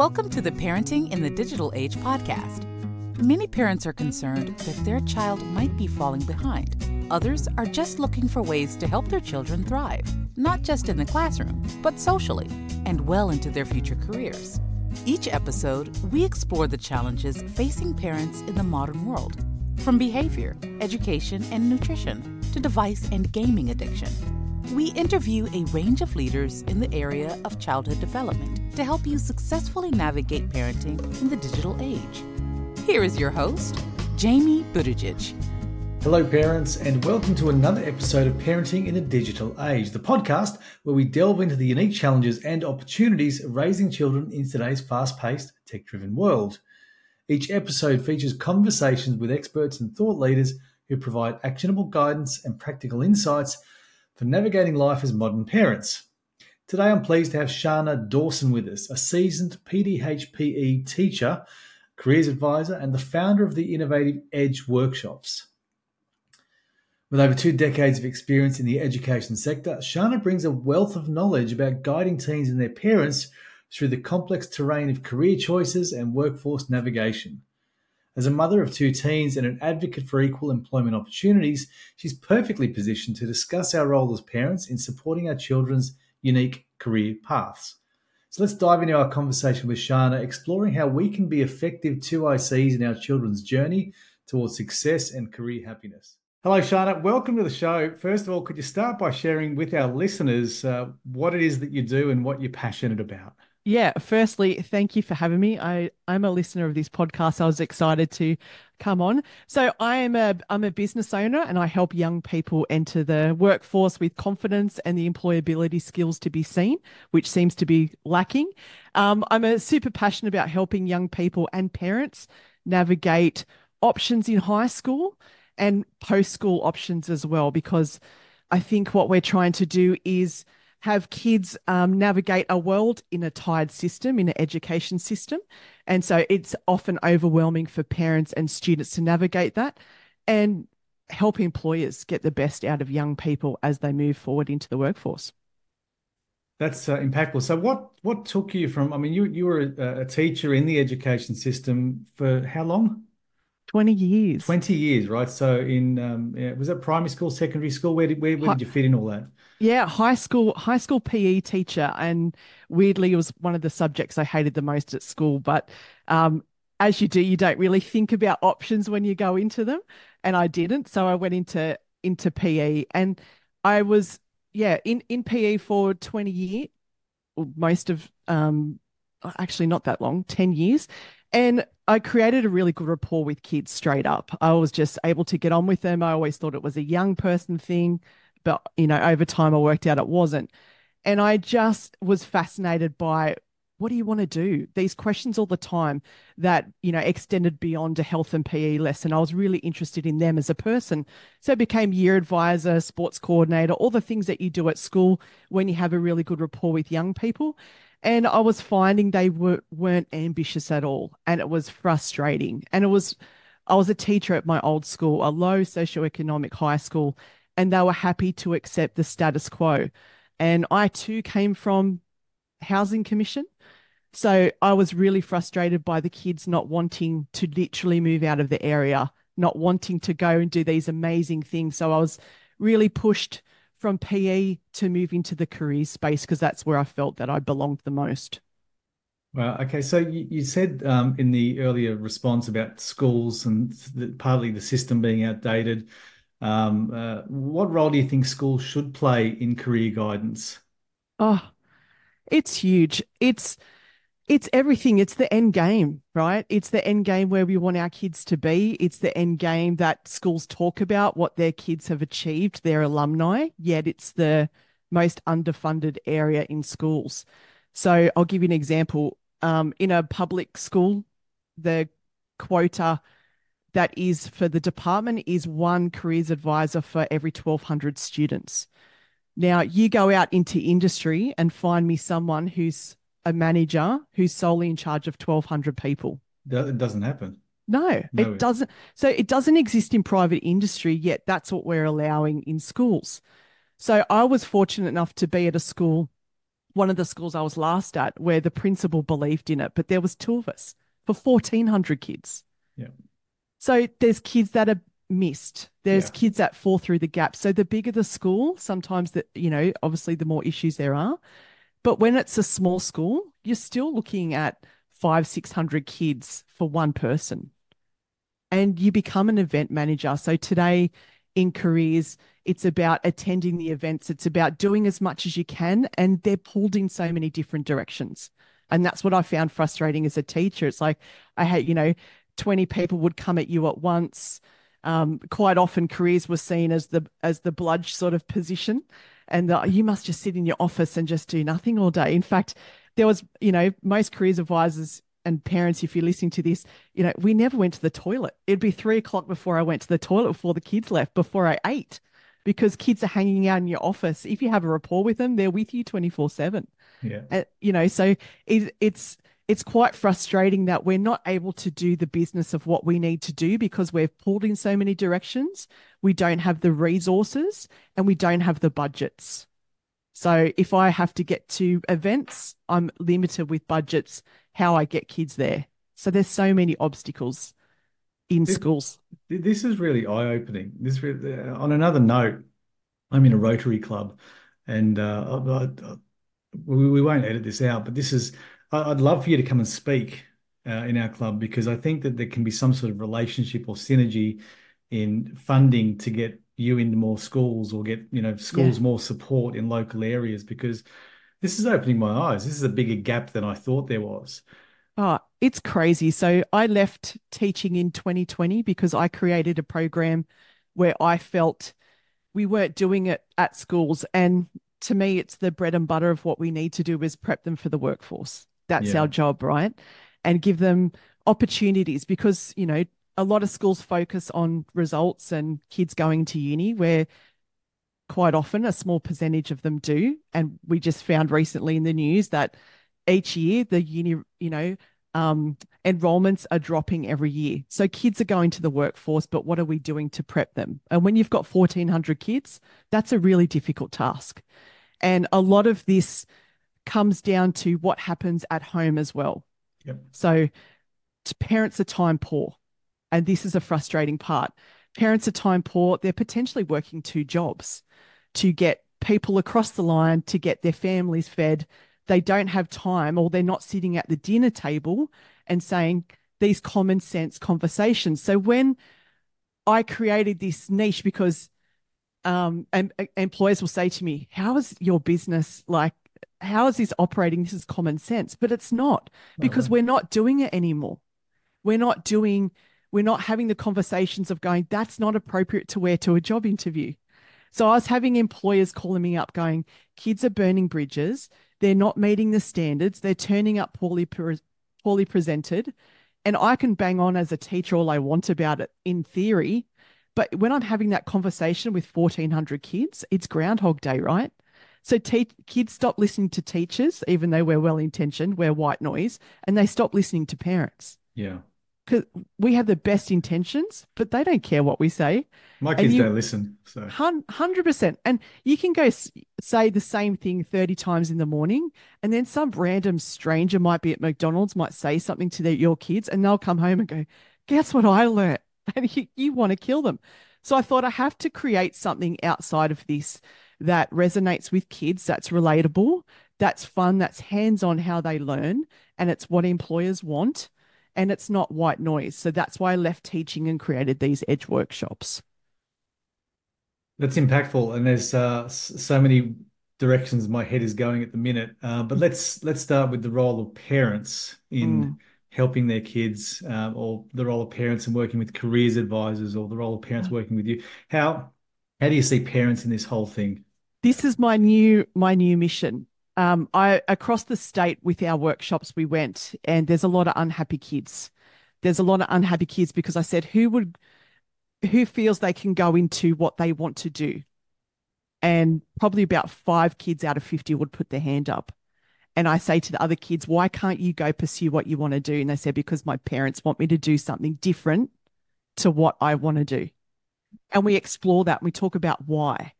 Welcome to the Parenting in the Digital Age podcast. Many parents are concerned that their child might be falling behind. Others are just looking for ways to help their children thrive, not just in the classroom, but socially and well into their future careers. Each episode, we explore the challenges facing parents in the modern world, from behavior, education, and nutrition to device and gaming addiction. We interview a range of leaders in the area of childhood development to help you successfully navigate parenting in the digital age. Here is your host, Jamie Buttigieg. Hello, parents, and welcome to another episode of Parenting in a Digital Age, the podcast where we delve into the unique challenges and opportunities of raising children in today's fast paced, tech driven world. Each episode features conversations with experts and thought leaders who provide actionable guidance and practical insights for navigating life as modern parents. Today, I'm pleased to have Sharna Dawson with us, a seasoned PDHPE teacher, careers advisor, and the founder of the Innovative Edge workshops. With over two decades of experience in the education sector, Sharna brings a wealth of knowledge about guiding teens and their parents through the complex terrain of career choices and workforce navigation. As a mother of two teens and an advocate for equal employment opportunities, she's perfectly positioned to discuss our role as parents in supporting our children's unique career paths. So let's dive into our conversation with Sharna, exploring how we can be effective 2ICs in our children's journey towards success and career happiness. Hello, Sharna. Welcome to the show. First of all, could you start by sharing with our listeners uh, what it is that you do and what you're passionate about? Yeah, firstly, thank you for having me. I, I'm a listener of this podcast. I was excited to come on. So I am a I'm a business owner and I help young people enter the workforce with confidence and the employability skills to be seen, which seems to be lacking. Um, I'm a super passionate about helping young people and parents navigate options in high school and post school options as well, because I think what we're trying to do is have kids um, navigate a world in a tied system, in an education system. And so it's often overwhelming for parents and students to navigate that and help employers get the best out of young people as they move forward into the workforce. That's uh, impactful. So, what what took you from? I mean, you you were a, a teacher in the education system for how long? 20 years. 20 years, right? So in um, yeah, was that primary school, secondary school? Where did where, where did you fit in all that? Yeah, high school high school PE teacher, and weirdly, it was one of the subjects I hated the most at school. But um, as you do, you don't really think about options when you go into them, and I didn't. So I went into into PE, and I was yeah in in PE for 20 years, most of um actually not that long, 10 years, and I created a really good rapport with kids straight up. I was just able to get on with them. I always thought it was a young person thing, but you know, over time I worked out it wasn't. And I just was fascinated by what do you want to do? These questions all the time that, you know, extended beyond a health and PE lesson. I was really interested in them as a person. So I became year advisor, sports coordinator, all the things that you do at school when you have a really good rapport with young people. And I was finding they were, weren't ambitious at all. And it was frustrating. And it was, I was a teacher at my old school, a low socioeconomic high school, and they were happy to accept the status quo. And I too came from housing commission. So I was really frustrated by the kids not wanting to literally move out of the area, not wanting to go and do these amazing things. So I was really pushed from PE to move into the career space because that's where I felt that I belonged the most. Well, okay. So you, you said um, in the earlier response about schools and the, partly the system being outdated. Um, uh, what role do you think schools should play in career guidance? Oh, it's huge. It's it's everything. It's the end game, right? It's the end game where we want our kids to be. It's the end game that schools talk about what their kids have achieved, their alumni, yet it's the most underfunded area in schools. So I'll give you an example. Um, in a public school, the quota that is for the department is one careers advisor for every 1,200 students. Now, you go out into industry and find me someone who's a manager who's solely in charge of 1200 people. It doesn't happen. No, no. it doesn't. So it doesn't exist in private industry yet that's what we're allowing in schools. So i was fortunate enough to be at a school one of the schools I was last at where the principal believed in it, but there was two of us for 1400 kids. Yeah. So there's kids that are missed. There's Yeah. kids that fall through the gap. So the bigger the school, sometimes that, you know, obviously the more issues there are. But when it's a small school, you're still looking at five, 600 kids for one person. And you become an event manager. So today in careers, it's about attending the events, it's about doing as much as you can. And they're pulled in so many different directions. And that's what I found frustrating as a teacher. It's like, I hate, you know, 20 people would come at you at once. Um, quite often careers were seen as the as the bludge sort of position and the, you must just sit in your office and just do nothing all day. In fact there was you know most careers advisors and parents if you're listening to this you know we never went to the toilet. It'd be three o'clock before i went to the toilet before the kids left before i ate because kids are hanging out in your office. If you have a rapport with them they're with you 24 7 Yeah. uh, you know so it, it's it's quite frustrating that we're not able to do the business of what we need to do because we're pulled in so many directions. We don't have the resources and we don't have the budgets. So if i have to get to events i'm limited with budgets how i get kids there. So there's so many obstacles in This- schools. This is really eye-opening. This re- uh, on another note, I'm in a Rotary club, and uh, I, I, we, we won't edit this out, but this is I'd love for you to come and speak uh, in our club because I think that there can be some sort of relationship or synergy in funding to get you into more schools or get you know schools Yeah. more support in local areas because this is opening my eyes. This is a bigger gap than I thought there was. Oh, it's crazy. So I left teaching in 2020 because I created a program where I felt we weren't doing it at schools. And to me, it's the bread and butter of what we need to do is prep them for the workforce. That's Yeah. our job, right? And give them opportunities because, you know, a lot of schools focus on results and kids going to uni where quite often a small percentage of them do. And we just found recently in the news that each year the uni, you know, um, enrollments are dropping every year. So kids are going to the workforce, but what are we doing to prep them? And when you've got 1,400 kids, that's a really difficult task. And a lot of this comes down to what happens at home as well. Yep. So parents are time poor. And this is a frustrating part. Parents are time poor. They're potentially working two jobs to get people across the line, to get their families fed. They don't have time, or they're not sitting at the dinner table and saying these common sense conversations. So when I created this niche, because um, and, and employers will say to me, How is your business like? How is this operating? This is common sense, but it's not because right. we're not doing it anymore. We're not doing, we're not having the conversations of going, that's not appropriate to wear to a job interview. So I was having employers calling me up going, kids are burning bridges. They're not meeting the standards. They're turning up poorly, pre- poorly presented. And I can bang on as a teacher all I want about it in theory. But when I'm having that conversation with 1,400 kids, it's Groundhog Day, right? So te- kids stop listening to teachers, even though we're well intentioned, we're white noise, and they stop listening to parents Yeah. because we have the best intentions, but they don't care what we say. My kids you- don't listen, so 100%. And you can go say the same thing 30 times in the morning, and then some random stranger might be at McDonald's, might say something to their, your kids, and they'll come home and go, Guess what I learned? And you, you want to kill them. So I thought I have to create something outside of this that resonates with kids, that's relatable, that's fun, that's hands on how they learn, and it's what employers want. And it's not white noise. So that's why I left teaching and created these edge workshops. that's impactful. And there's uh, so many directions my head is going at the minute. Uh, but let's let's start with the role of parents in Mm. helping their kids, uh, or the role of parents and working with careers advisors, or the role of parents working with you. How how do you see parents in this whole thing? This is my new my new mission. Um, I across the state with our workshops we went, and there's a lot of unhappy kids. There's a lot of unhappy kids because I said, who would, who feels they can go into what they want to do, and probably about five kids out of fifty would put their hand up. And I say to the other kids, why can't you go pursue what you want to do? And they said, because my parents want me to do something different to what I want to do. And we explore that and we talk about why.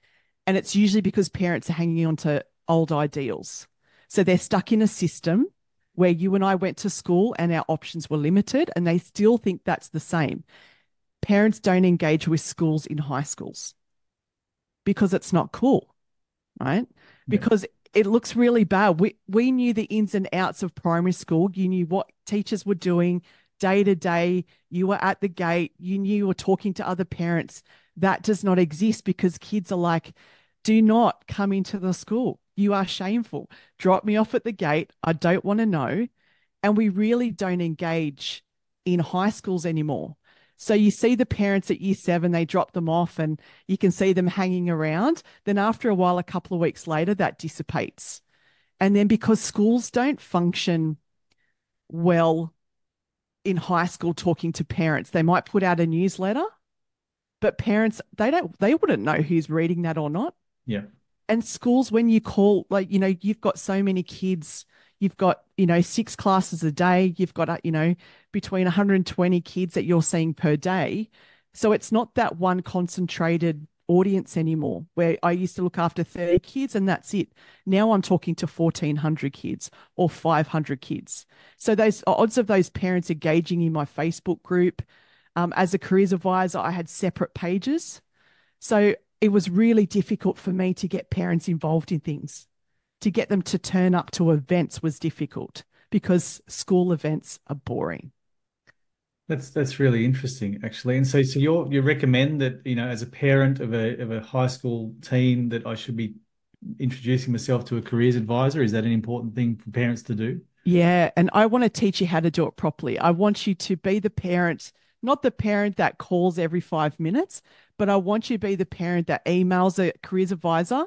And it's usually because parents are hanging on to old ideals. So they're stuck in a system where you and I went to school and our options were limited, and they still think that's the same. Parents don't engage with schools in high schools because it's not cool, right? Yeah. Because it looks really bad. We we knew the ins and outs of primary school. You knew what teachers were doing day to day. You were at the gate. You knew you were talking to other parents. That does not exist because kids are like, do not come into the school. You are shameful. Drop me off at the gate. I don't want to know. And we really don't engage in high schools anymore. So you see the parents at year seven, they drop them off and you can see them hanging around. Then after a while, a couple of weeks later, that dissipates. And then because schools don't function well in high school talking to parents, they might put out a newsletter, but parents, they don't, they wouldn't know who's reading that or not. Yeah. And schools, when you call, like, you know, you've got so many kids You've got, you know, six classes a day. You've got, uh, you know, between 120 kids that you're seeing per day. So it's not that one concentrated audience anymore where I used to look after 30 kids and that's it. Now I'm talking to 1400 kids or 500 kids. So those odds of those parents engaging in my Facebook group um, as a careers advisor, I had separate pages. So it was really difficult for me to get parents involved in things to get them to turn up to events was difficult because school events are boring. That's that's really interesting, actually. And so, so you you recommend that you know, as a parent of a of a high school teen, that I should be introducing myself to a careers advisor. Is that an important thing for parents to do? Yeah, and I want to teach you how to do it properly. I want you to be the parent, not the parent that calls every five minutes, but I want you to be the parent that emails a careers advisor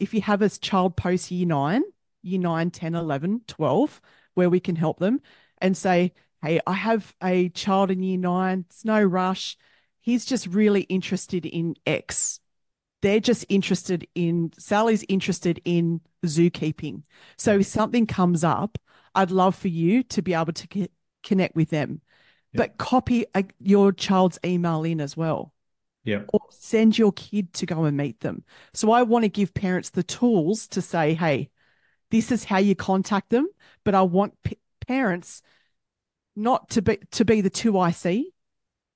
if you have a child post year nine, year nine, 10, 11, 12, where we can help them and say, hey, I have a child in year nine, it's no rush. He's just really interested in X. They're just interested in, Sally's interested in zookeeping. So if something comes up, I'd love for you to be able to connect with them. But copy a, your child's email in as well. Yeah. Or send your kid to go and meet them. So I want to give parents the tools to say, hey, this is how you contact them. But I want p- parents not to be to be the two IC,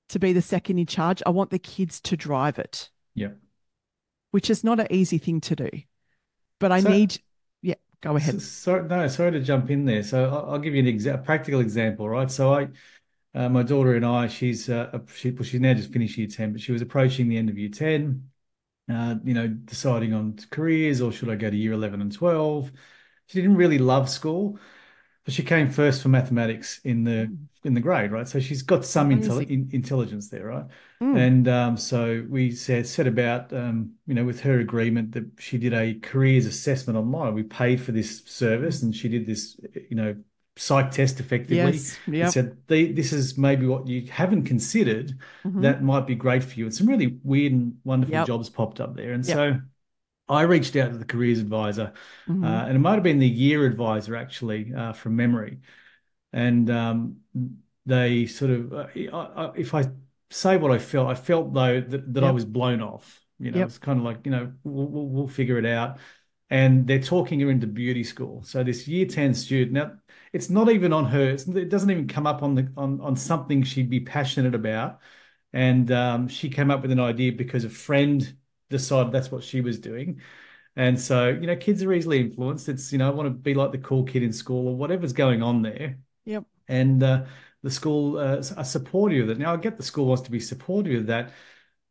to be the second in charge. I want the kids to drive it. Yeah. Which is not an easy thing to do. But I so, need yeah, go ahead. So, no, sorry to jump in there. So I'll, I'll give you an exa- practical example, right? So I uh, my daughter and I, she's uh, she, well, she's now just finished year ten, but she was approaching the end of year ten. Uh, you know, deciding on careers or should I go to year eleven and twelve. She didn't really love school, but she came first for mathematics in the mm. in the grade, right? So she's got some intel- in, intelligence there, right? Mm. And um, so we said set about, um, you know, with her agreement that she did a careers assessment online. We paid for this service, and she did this, you know, psych test effectively. Yes, yep. said this is maybe what you haven't considered mm-hmm. that might be great for you. And some really weird and wonderful yep. jobs popped up there. And yep. so I reached out to the careers advisor, mm-hmm. uh, and it might have been the year advisor actually uh, from memory. And um, they sort of, uh, if I say what I felt, I felt though that, that I was blown off. You know, it's kind of like, you know, we'll, we'll, we'll figure it out and they're talking her into beauty school. So this year 10 student, now it's not even on her, it doesn't even come up on the on, on something she'd be passionate about. And um, she came up with an idea because a friend decided that's what she was doing. And so, you know, kids are easily influenced. It's, you know, I want to be like the cool kid in school or whatever's going on there. Yep. And uh, the school uh, are supportive of that. Now, I get the school wants to be supportive of that,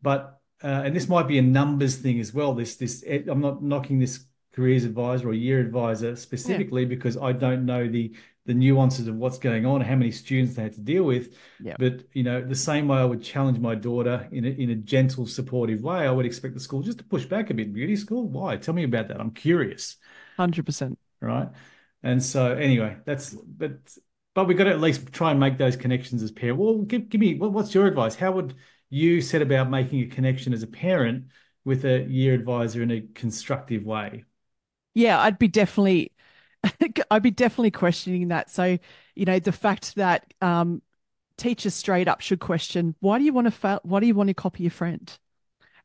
but uh, and this might be a numbers thing as well. This, this, I'm not knocking this careers advisor or year advisor specifically yeah. because I don't know the the nuances of what's going on, how many students they had to deal with. Yeah. But you know, the same way I would challenge my daughter in a, in a gentle, supportive way, I would expect the school just to push back a bit. Beauty school, why? Tell me about that. I'm curious. Hundred percent. Right. And so anyway, that's but but we've got to at least try and make those connections as parent. Well, give give me what's your advice? How would you set about making a connection as a parent with a year advisor in a constructive way? Yeah, I'd be definitely, I'd be definitely questioning that. So, you know, the fact that um, teachers straight up should question, why do you want to fail? Why do you want to copy your friend?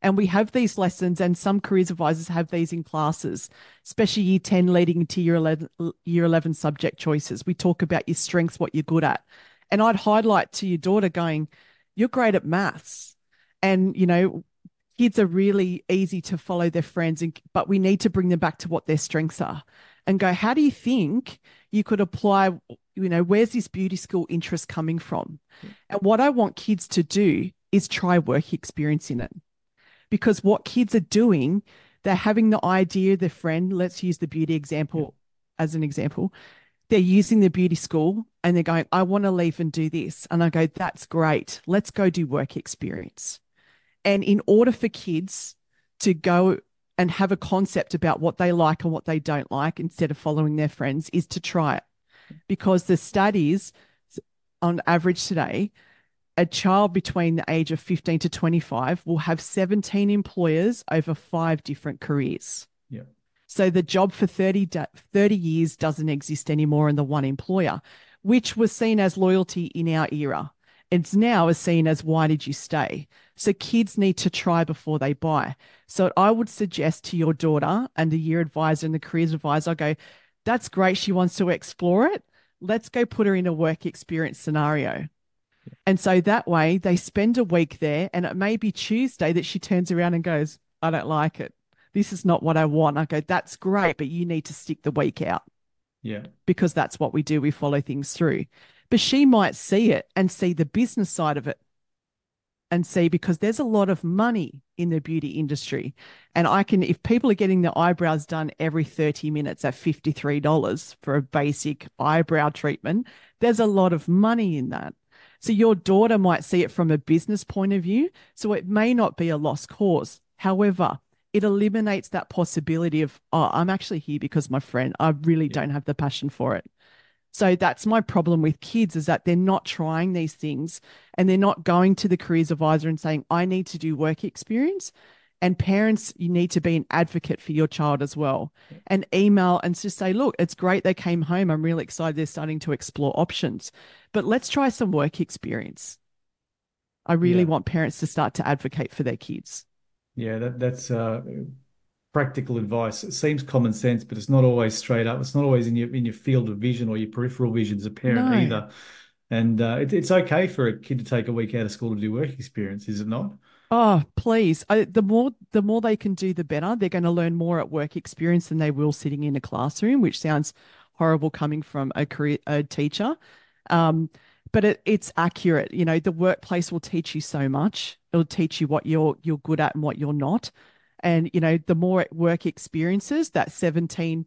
And we have these lessons, and some careers advisors have these in classes, especially year 10 leading into year 11, year 11 subject choices. We talk about your strengths, what you're good at. And I'd highlight to your daughter going, You're great at maths. And, you know, kids are really easy to follow their friends, and, but we need to bring them back to what their strengths are and go, How do you think you could apply? You know, where's this beauty school interest coming from? Hmm. And what I want kids to do is try work experience in it because what kids are doing, they're having the idea, the friend, let's use the beauty example yeah. as an example. They're using the beauty school and they're going, I want to leave and do this. And I go, that's great. Let's go do work experience. And in order for kids to go and have a concept about what they like and what they don't like instead of following their friends is to try it. Because the studies on average today a child between the age of 15 to 25 will have 17 employers over five different careers. Yeah. So the job for 30, 30 years doesn't exist anymore in the one employer, which was seen as loyalty in our era. It's now is seen as why did you stay? So kids need to try before they buy. So I would suggest to your daughter and the year advisor and the careers advisor, I go, that's great. She wants to explore it. Let's go put her in a work experience scenario. And so that way they spend a week there, and it may be Tuesday that she turns around and goes, I don't like it. This is not what I want. I go, that's great, but you need to stick the week out. Yeah. Because that's what we do. We follow things through. But she might see it and see the business side of it and see because there's a lot of money in the beauty industry. And I can, if people are getting their eyebrows done every 30 minutes at $53 for a basic eyebrow treatment, there's a lot of money in that. So your daughter might see it from a business point of view. So it may not be a lost cause. However, it eliminates that possibility of, oh, I'm actually here because my friend, I really yeah. don't have the passion for it. So that's my problem with kids is that they're not trying these things and they're not going to the careers advisor and saying, I need to do work experience. And parents, you need to be an advocate for your child as well. And email and just say, look, it's great they came home. I'm really excited they're starting to explore options, but let's try some work experience. I really yeah. want parents to start to advocate for their kids. Yeah, that, that's uh, practical advice. It seems common sense, but it's not always straight up. It's not always in your in your field of vision or your peripheral vision as a parent no. either. And uh, it, it's okay for a kid to take a week out of school to do work experience, is it not? Oh, please. I, the more the more they can do, the better. They're going to learn more at work experience than they will sitting in a classroom, which sounds horrible coming from a career a teacher. Um, but it, it's accurate. You know, the workplace will teach you so much. It'll teach you what you're you're good at and what you're not. And you know, the more work experiences, that 17,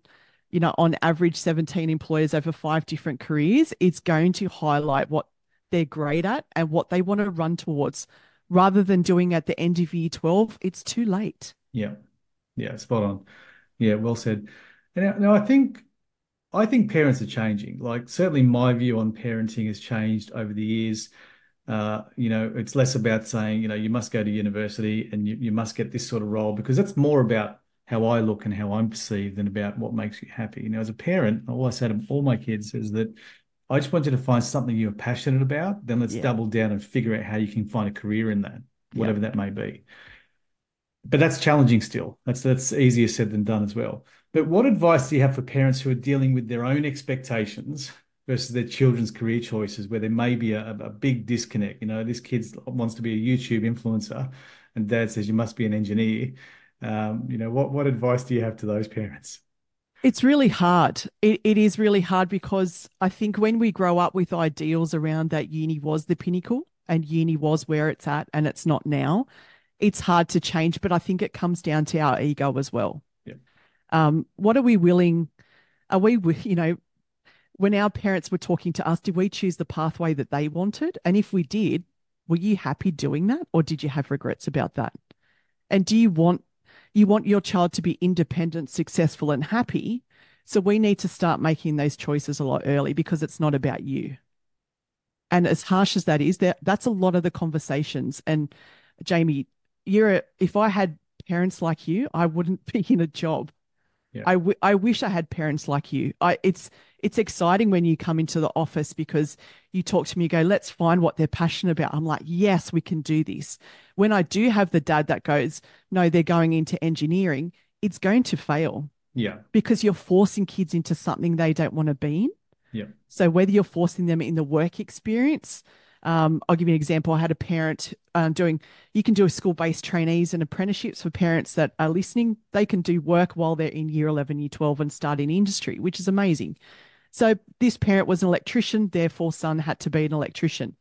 you know, on average 17 employers over five different careers, it's going to highlight what they're great at and what they want to run towards rather than doing at the end of year 12, it's too late. Yeah. Yeah, spot on. Yeah, well said. Now, now I think I think parents are changing. Like certainly my view on parenting has changed over the years. Uh, you know, it's less about saying, you know, you must go to university and you, you must get this sort of role because that's more about how I look and how I'm perceived than about what makes you happy. You know, as a parent, all I say to all my kids is that I just want you to find something you're passionate about. Then let's yeah. double down and figure out how you can find a career in that, whatever yeah. that may be. But that's challenging still. That's that's easier said than done as well. But what advice do you have for parents who are dealing with their own expectations versus their children's career choices, where there may be a, a big disconnect? You know, this kid wants to be a YouTube influencer, and dad says you must be an engineer. Um, you know, what what advice do you have to those parents? It's really hard. It, it is really hard because I think when we grow up with ideals around that uni was the pinnacle and uni was where it's at and it's not now, it's hard to change. But I think it comes down to our ego as well. Yeah. Um, what are we willing? Are we, you know, when our parents were talking to us, did we choose the pathway that they wanted? And if we did, were you happy doing that or did you have regrets about that? And do you want you want your child to be independent, successful, and happy. So we need to start making those choices a lot early because it's not about you. And as harsh as that is, that that's a lot of the conversations. And Jamie, you're a, if I had parents like you, I wouldn't be in a job. Yeah. I, w- I wish I had parents like you. I it's it's exciting when you come into the office because you talk to me, go, let's find what they're passionate about. I'm like, yes, we can do this. When I do have the dad that goes, no, they're going into engineering, it's going to fail. Yeah. Because you're forcing kids into something they don't want to be in. Yeah. So whether you're forcing them in the work experience, um, I'll give you an example. I had a parent um, doing, you can do a school based trainees and apprenticeships for parents that are listening. They can do work while they're in year 11, year 12 and start in industry, which is amazing. So this parent was an electrician, therefore son had to be an electrician.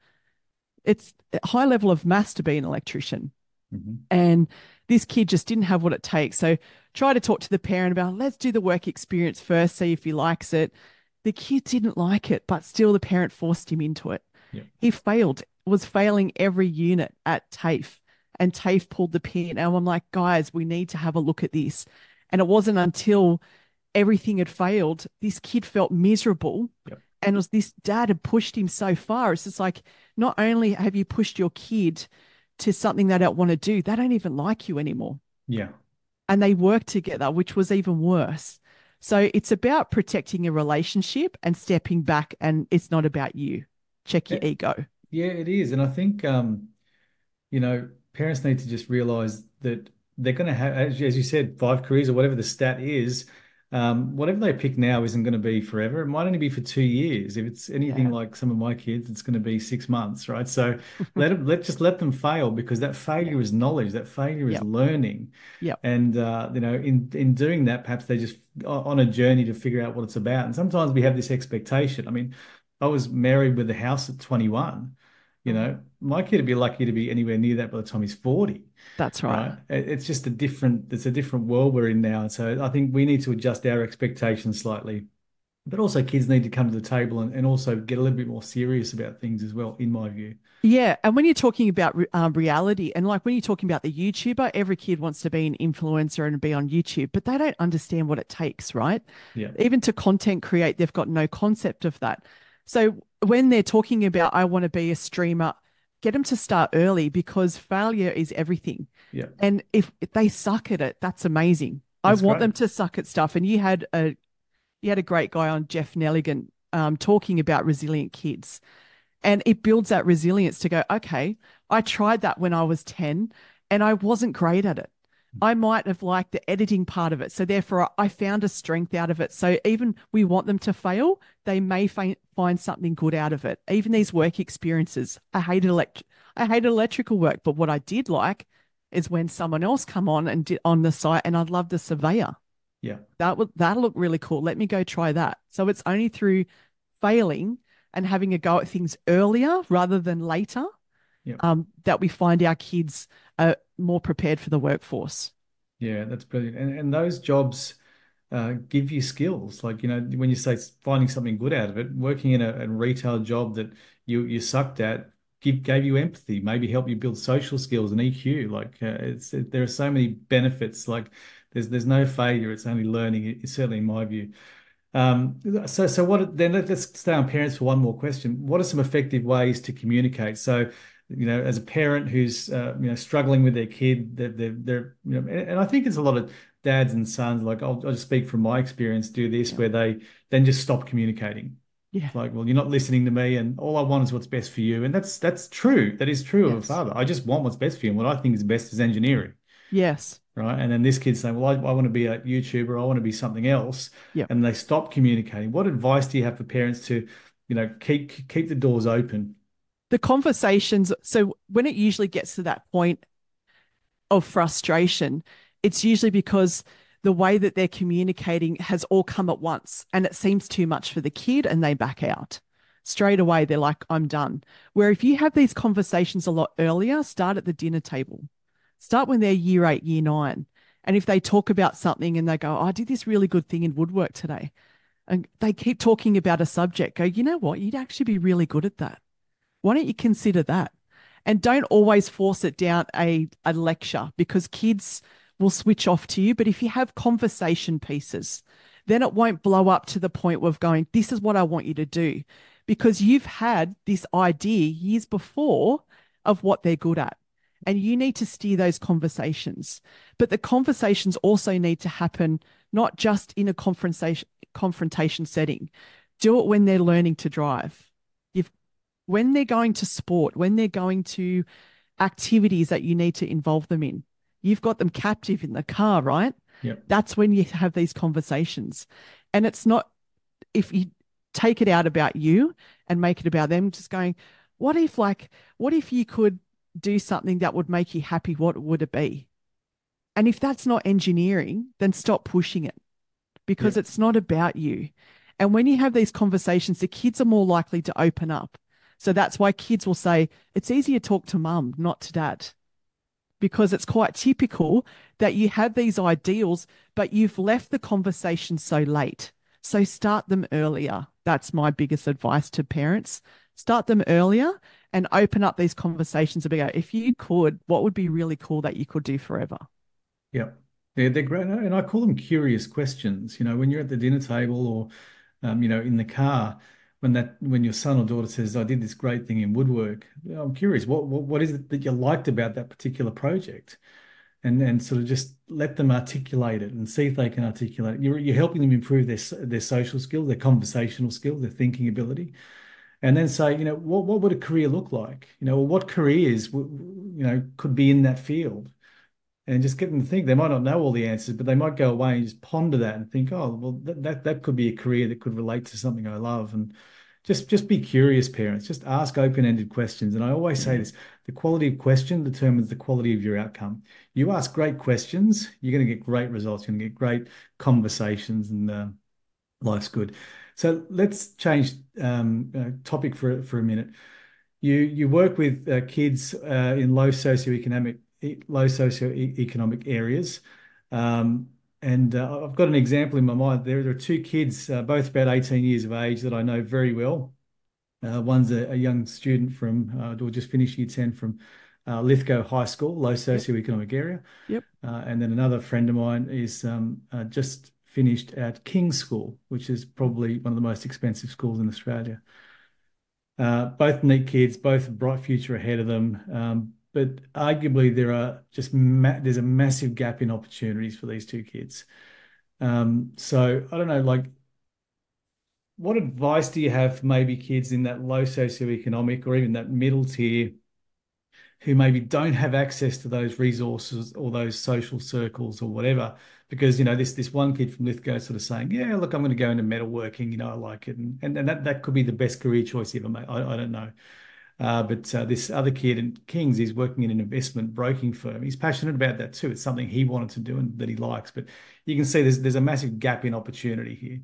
It's a high level of maths to be an electrician. Mm-hmm. And this kid just didn't have what it takes. So try to talk to the parent about let's do the work experience first, see if he likes it. The kid didn't like it, but still the parent forced him into it. Yeah. He failed, was failing every unit at TAFE, and TAFE pulled the pin. And I'm like, guys, we need to have a look at this. And it wasn't until everything had failed, this kid felt miserable. Yep. And it was this dad had pushed him so far. It's just like, not only have you pushed your kid to something they don't want to do, they don't even like you anymore. Yeah. And they work together, which was even worse. So it's about protecting a relationship and stepping back, and it's not about you. Check your ego. Yeah, it is. And I think, um, you know, parents need to just realize that they're going to have, as you said, five careers or whatever the stat is um, whatever they pick now isn't going to be forever. It might only be for two years. If it's anything yeah. like some of my kids, it's going to be six months, right? So let them, let just let them fail because that failure is knowledge. That failure is learning. Yeah. And uh, you know, in in doing that, perhaps they're just on a journey to figure out what it's about. And sometimes we have this expectation. I mean, I was married with a house at 21. You know, my kid would be lucky to be anywhere near that by the time he's 40. That's right. right. It's just a different, it's a different world we're in now. So I think we need to adjust our expectations slightly. But also, kids need to come to the table and, and also get a little bit more serious about things as well, in my view. Yeah. And when you're talking about um, reality, and like when you're talking about the YouTuber, every kid wants to be an influencer and be on YouTube, but they don't understand what it takes, right? Yeah. Even to content create, they've got no concept of that. So when they're talking about, I want to be a streamer, get them to start early because failure is everything. Yeah. And if, if they suck at it, that's amazing. That's I want great. them to suck at stuff. And you had a you had a great guy on Jeff Nelligan um, talking about resilient kids. And it builds that resilience to go, okay, I tried that when I was 10 and I wasn't great at it. I might have liked the editing part of it. So therefore, I found a strength out of it. So even we want them to fail, they may find find something good out of it. Even these work experiences, I hated elect I hated electrical work, but what I did like is when someone else come on and did on the site, and I love the surveyor. Yeah, that would that look really cool. Let me go try that. So it's only through failing and having a go at things earlier rather than later yep. um, that we find our kids are more prepared for the workforce. Yeah, that's brilliant. And and those jobs uh, give you skills. Like you know, when you say finding something good out of it, working in a, a retail job that you you sucked at give, gave you empathy, maybe help you build social skills and EQ. Like uh, it's it, there are so many benefits. Like there's there's no failure. It's only learning. It's certainly in my view. Um, so so what then? Let's stay on parents for one more question. What are some effective ways to communicate? So you know, as a parent who's uh, you know struggling with their kid, they're, they're, they're you know, and, I think it's a lot of dads and sons. Like I'll, I'll just speak from my experience. Do this yeah. where they then just stop communicating. Yeah. like, well, you're not listening to me, and all I want is what's best for you, and that's that's true. That is true yes. of a father. I just want what's best for you, and what I think is best is engineering. Yes. Right. And then this kid's saying, well, I, I want to be a YouTuber. I want to be something else. Yeah. And they stop communicating. What advice do you have for parents to, you know, keep keep the doors open the conversations so when it usually gets to that point of frustration it's usually because the way that they're communicating has all come at once and it seems too much for the kid and they back out. Straight away they're like i'm done. Where if you have these conversations a lot earlier start at the dinner table. Start when they're year 8 year 9 and if they talk about something and they go oh, i did this really good thing in woodwork today and they keep talking about a subject go you know what? You'd actually be really good at that why don't you consider that? And don't always force it down a, a lecture because kids will switch off to you. But if you have conversation pieces, then it won't blow up to the point of going, this is what I want you to do. Because you've had this idea years before of what they're good at. And you need to steer those conversations. But the conversations also need to happen not just in a confrontation confrontation setting. Do it when they're learning to drive. When they're going to sport, when they're going to activities that you need to involve them in. You've got them captive in the car, right? Yep. That's when you have these conversations. And it's not if you take it out about you and make it about them, just going, what if like, what if you could do something that would make you happy? What would it be? And if that's not engineering, then stop pushing it because yep. it's not about you. And when you have these conversations, the kids are more likely to open up. So that's why kids will say, it's easier to talk to mum, not to dad. Because it's quite typical that you have these ideals, but you've left the conversation so late. So start them earlier. That's my biggest advice to parents. Start them earlier and open up these conversations about if you could, what would be really cool that you could do forever? Yeah. Yeah, they're great. And I call them curious questions. You know, when you're at the dinner table or, um, you know, in the car, when that when your son or daughter says, "I did this great thing in woodwork," I'm curious, what what, what is it that you liked about that particular project? And and sort of just let them articulate it and see if they can articulate it. You're you're helping them improve their their social skills, their conversational skills, their thinking ability and then say, you know, what, what would a career look like? You know, what careers, you know, could be in that field? And just get them to think. They might not know all the answers, but they might go away and just ponder that and think, oh, well, that that, that could be a career that could relate to something I love. And just just be curious, parents. Just ask open-ended questions. And I always say this: the quality of question determines the quality of your outcome. You ask great questions, you're going to get great results. You're going to get great conversations, and uh, life's good. So let's change um, uh, topic for for a minute. You you work with uh, kids uh, in low socioeconomic low socioeconomic areas, um, and uh, I've got an example in my mind. There, there are two kids, uh, both about 18 years of age, that I know very well. Uh, one's a, a, young student from, or just finished year 10 from Lithgow High School, low socioeconomic yep. area. Yep. and then another friend of mine is um, just finished at King's School, which is probably one of the most expensive schools in Australia. Uh, both neat kids, both a bright future ahead of them. Um, but arguably, there are just there's a massive gap in opportunities for these two kids. Um, so I don't know, like, what advice do you have for maybe kids in that low socioeconomic or even that middle tier who maybe don't have access to those resources or those social circles or whatever? because you know this this one kid from Lithgow sort of saying, yeah, look, I'm going to go into metalworking. You know, I like it, and and, and that that could be the best career choice ever made. I, I don't know. Uh, but uh, this other kid in Kings, he's working in an investment broking firm. He's passionate about that too. It's something he wanted to do and that he likes. But you can see there's there's a massive gap in opportunity here.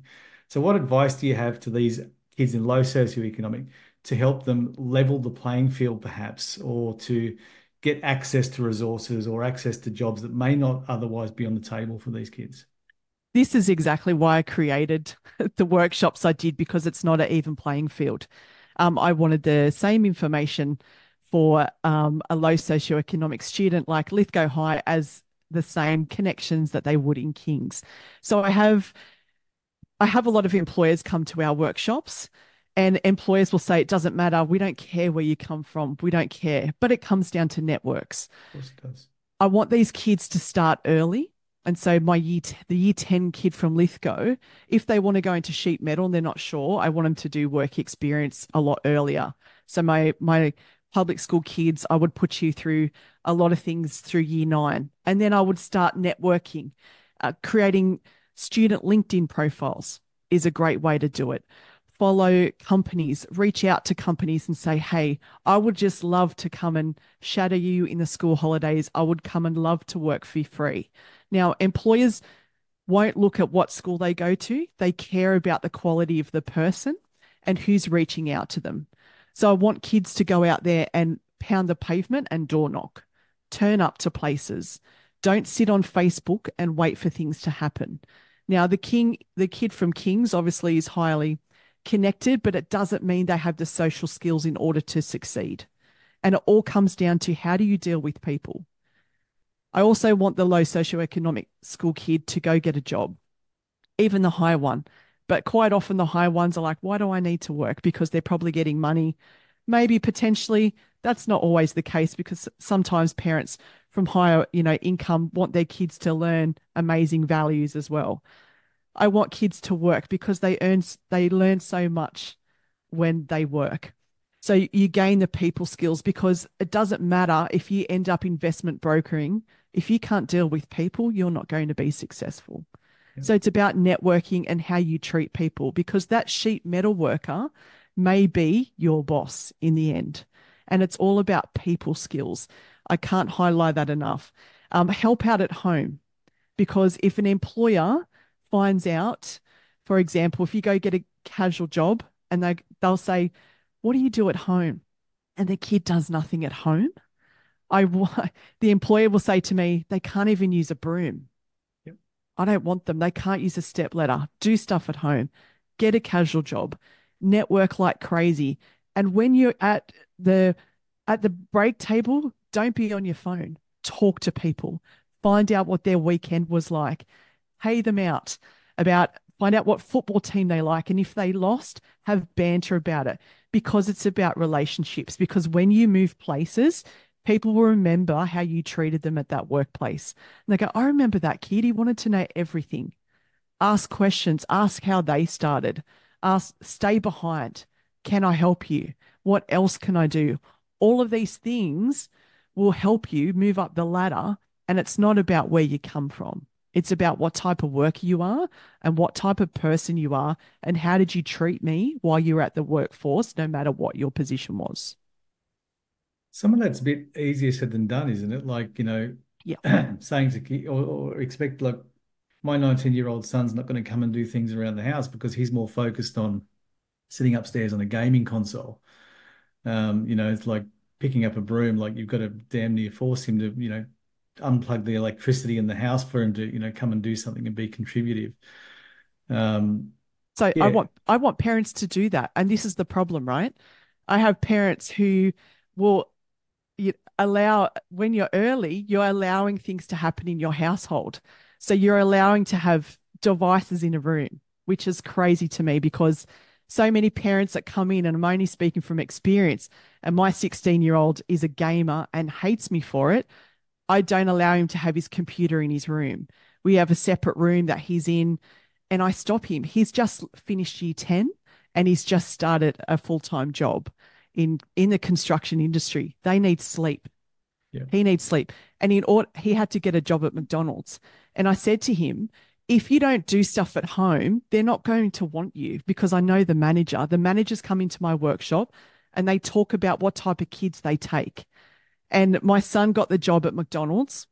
So, what advice do you have to these kids in low socioeconomic to help them level the playing field, perhaps, or to get access to resources or access to jobs that may not otherwise be on the table for these kids. This is exactly why I created the workshops I did because it's not an even playing field. Um, I wanted the same information for um, a low socioeconomic student like Lithgow High as the same connections that they would in Kings. So I have I have a lot of employers come to our workshops and employers will say, it doesn't matter. We don't care where you come from. We don't care. But it comes down to networks. Of course it does. I want these kids to start early. And so my year, t- the year 10 kid from Lithgow, if they want to go into sheet metal and they're not sure, I want them to do work experience a lot earlier. So my, my public school kids, I would put you through a lot of things through year nine. And then I would start networking, uh, creating student LinkedIn profiles is a great way to do it follow companies, reach out to companies and say, hey, I would just love to come and shadow you in the school holidays. I would come and love to work for free. Now, employers won't look at what school they go to, they care about the quality of the person and who's reaching out to them. So I want kids to go out there and pound the pavement and door knock, turn up to places. Don't sit on Facebook and wait for things to happen. Now, the king, the kid from Kings obviously is highly connected, but it doesn't mean they have the social skills in order to succeed. And it all comes down to how do you deal with people? I also want the low socioeconomic school kid to go get a job, even the high one. But quite often, the high ones are like, why do I need to work? Because they're probably getting money, maybe potentially that's not always the case because sometimes parents from higher, you know, income want their kids to learn amazing values as well. I want kids to work because they earn they learn so much when they work. So you gain the people skills because it doesn't matter if you end up investment brokering, if you can't deal with people, you're not going to be successful. Yeah. So it's about networking and how you treat people because that sheet metal worker may be your boss in the end. And it's all about people skills. I can't highlight that enough. Um, help out at home because if an employer finds out, for example, if you go get a casual job and they they'll say, "What do you do at home?" and the kid does nothing at home, I the employer will say to me, "They can't even use a broom." Yep. I don't want them. They can't use a step ladder. Do stuff at home. Get a casual job. Network like crazy. And when you're at the at the break table, don't be on your phone. Talk to people. Find out what their weekend was like pay them out about find out what football team they like and if they lost have banter about it because it's about relationships because when you move places people will remember how you treated them at that workplace. And they go i remember that kid he wanted to know everything. Ask questions. Ask how they started. Ask stay behind. Can i help you? What else can i do? All of these things will help you move up the ladder and it's not about where you come from. It's about what type of worker you are and what type of person you are and how did you treat me while you were at the workforce, no matter what your position was. Some of that's a bit easier said than done, isn't it? Like, you know, yeah. saying to or, or expect like my 19 year old son's not going to come and do things around the house because he's more focused on sitting upstairs on a gaming console. Um, you know, it's like picking up a broom, like you've got to damn near force him to, you know, unplug the electricity in the house for him to you know come and do something and be contributive um so yeah. i want i want parents to do that and this is the problem right i have parents who will allow when you're early you're allowing things to happen in your household so you're allowing to have devices in a room which is crazy to me because so many parents that come in and i'm only speaking from experience and my 16 year old is a gamer and hates me for it I don't allow him to have his computer in his room. We have a separate room that he's in, and I stop him. He's just finished year 10 and he's just started a full time job in, in the construction industry. They need sleep. Yeah. He needs sleep. And in order, he had to get a job at McDonald's. And I said to him, if you don't do stuff at home, they're not going to want you because I know the manager. The managers come into my workshop and they talk about what type of kids they take. And my son got the job at McDonald's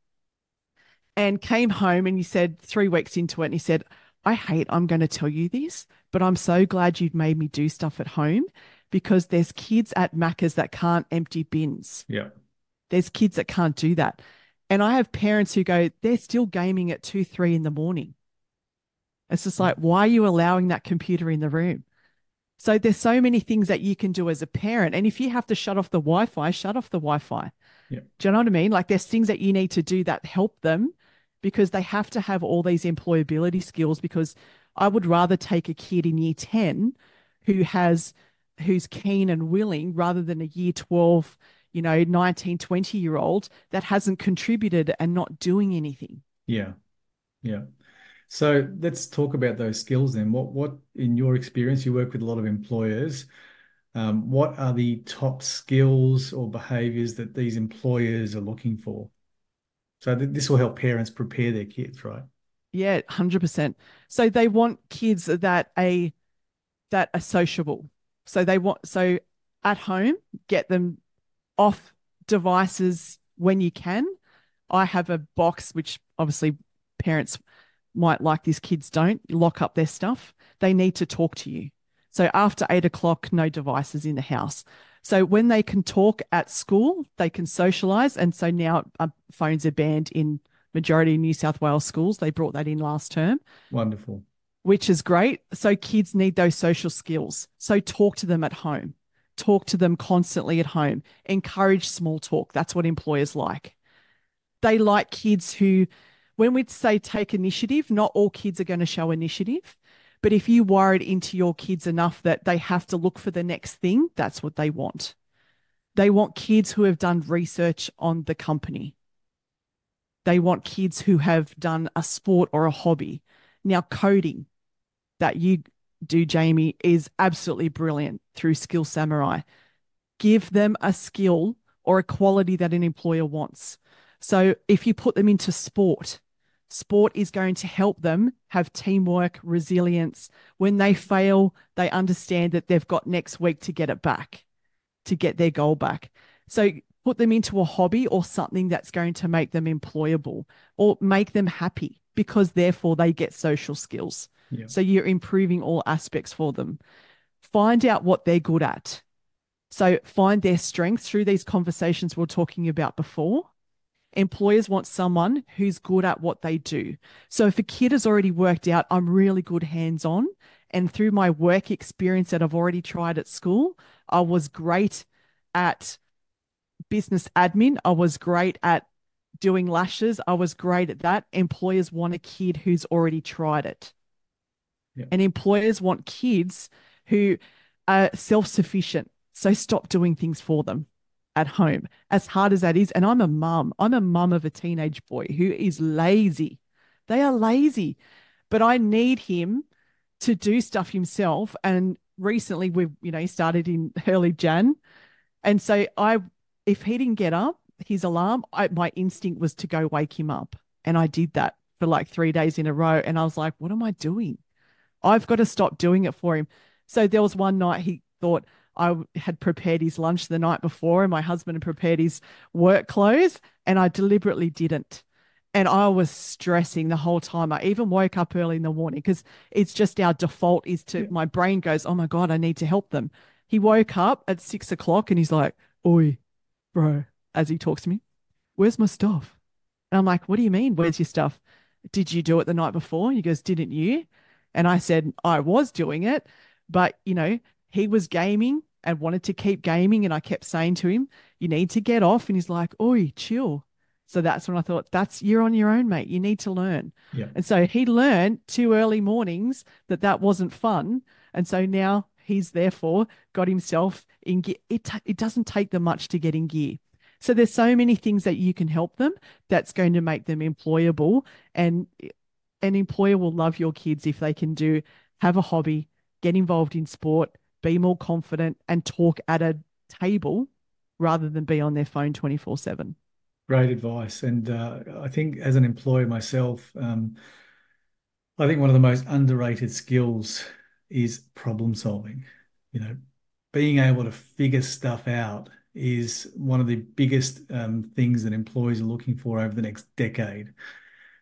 and came home and he said, three weeks into it, and he said, I hate I'm going to tell you this, but I'm so glad you've made me do stuff at home because there's kids at Macca's that can't empty bins. Yeah. There's kids that can't do that. And I have parents who go, they're still gaming at two, three in the morning. It's just like, why are you allowing that computer in the room? So there's so many things that you can do as a parent. And if you have to shut off the Wi-Fi, shut off the Wi-Fi. Yeah. Do you know what I mean? Like there's things that you need to do that help them because they have to have all these employability skills because I would rather take a kid in year 10 who has who's keen and willing rather than a year 12, you know, 19, 20 year old that hasn't contributed and not doing anything. Yeah. Yeah. So let's talk about those skills then. What, what in your experience, you work with a lot of employers. Um, what are the top skills or behaviors that these employers are looking for? So th- this will help parents prepare their kids, right? Yeah, hundred percent. So they want kids that a that are sociable. So they want so at home, get them off devices when you can. I have a box which obviously parents might like these kids don't lock up their stuff. They need to talk to you. So after eight o'clock, no devices in the house. So when they can talk at school, they can socialize. And so now uh, phones are banned in majority of New South Wales schools. They brought that in last term. Wonderful. Which is great. So kids need those social skills. So talk to them at home. Talk to them constantly at home. Encourage small talk. That's what employers like. They like kids who when we say take initiative, not all kids are going to show initiative. But if you wire it into your kids enough that they have to look for the next thing, that's what they want. They want kids who have done research on the company. They want kids who have done a sport or a hobby. Now, coding that you do, Jamie, is absolutely brilliant through Skill Samurai. Give them a skill or a quality that an employer wants. So if you put them into sport, sport is going to help them have teamwork, resilience. When they fail, they understand that they've got next week to get it back, to get their goal back. So put them into a hobby or something that's going to make them employable or make them happy because therefore they get social skills. So you're improving all aspects for them. Find out what they're good at. So find their strengths through these conversations we are talking about before employers want someone who's good at what they do. So if a kid has already worked out, I'm really good hands on, and through my work experience that I've already tried at school, I was great at business admin, I was great at doing lashes, I was great at that. Employers want a kid who's already tried it. Yeah. And employers want kids who are self sufficient. So stop doing things for them at home, as hard as that is. And I'm a mum. I'm a mum of a teenage boy who is lazy. They are lazy, but I need him to do stuff himself. And recently we've, you know, he started in early Jan. And so I, if he didn't get up, his alarm, I, my instinct was to go wake him up. And I did that for like three days in a row. And I was like, what am I doing? I've got to stop doing it for him. So there was one night he thought, I had prepared his lunch the night before, and my husband had prepared his work clothes, and I deliberately didn't. And I was stressing the whole time. I even woke up early in the morning because it's just our default is to, my brain goes, oh my God, I need to help them. He woke up at six o'clock and he's like, Oi, bro, as he talks to me, where's my stuff? And I'm like, what do you mean? Where's your stuff? Did you do it the night before? He goes, didn't you? And I said, I was doing it, but you know, he was gaming and wanted to keep gaming. And I kept saying to him, You need to get off. And he's like, Oi, chill. So that's when I thought, That's you're on your own, mate. You need to learn. Yeah. And so he learned two early mornings that that wasn't fun. And so now he's therefore got himself in gear. It, it doesn't take them much to get in gear. So there's so many things that you can help them that's going to make them employable. And an employer will love your kids if they can do have a hobby, get involved in sport, be more confident, and talk at a table rather than be on their phone 24 7. Great advice. And uh, I think as an employer myself, um, I think one of the most underrated skills is problem solving. You know, being able to figure stuff out is one of the biggest um, things that employees are looking for over the next decade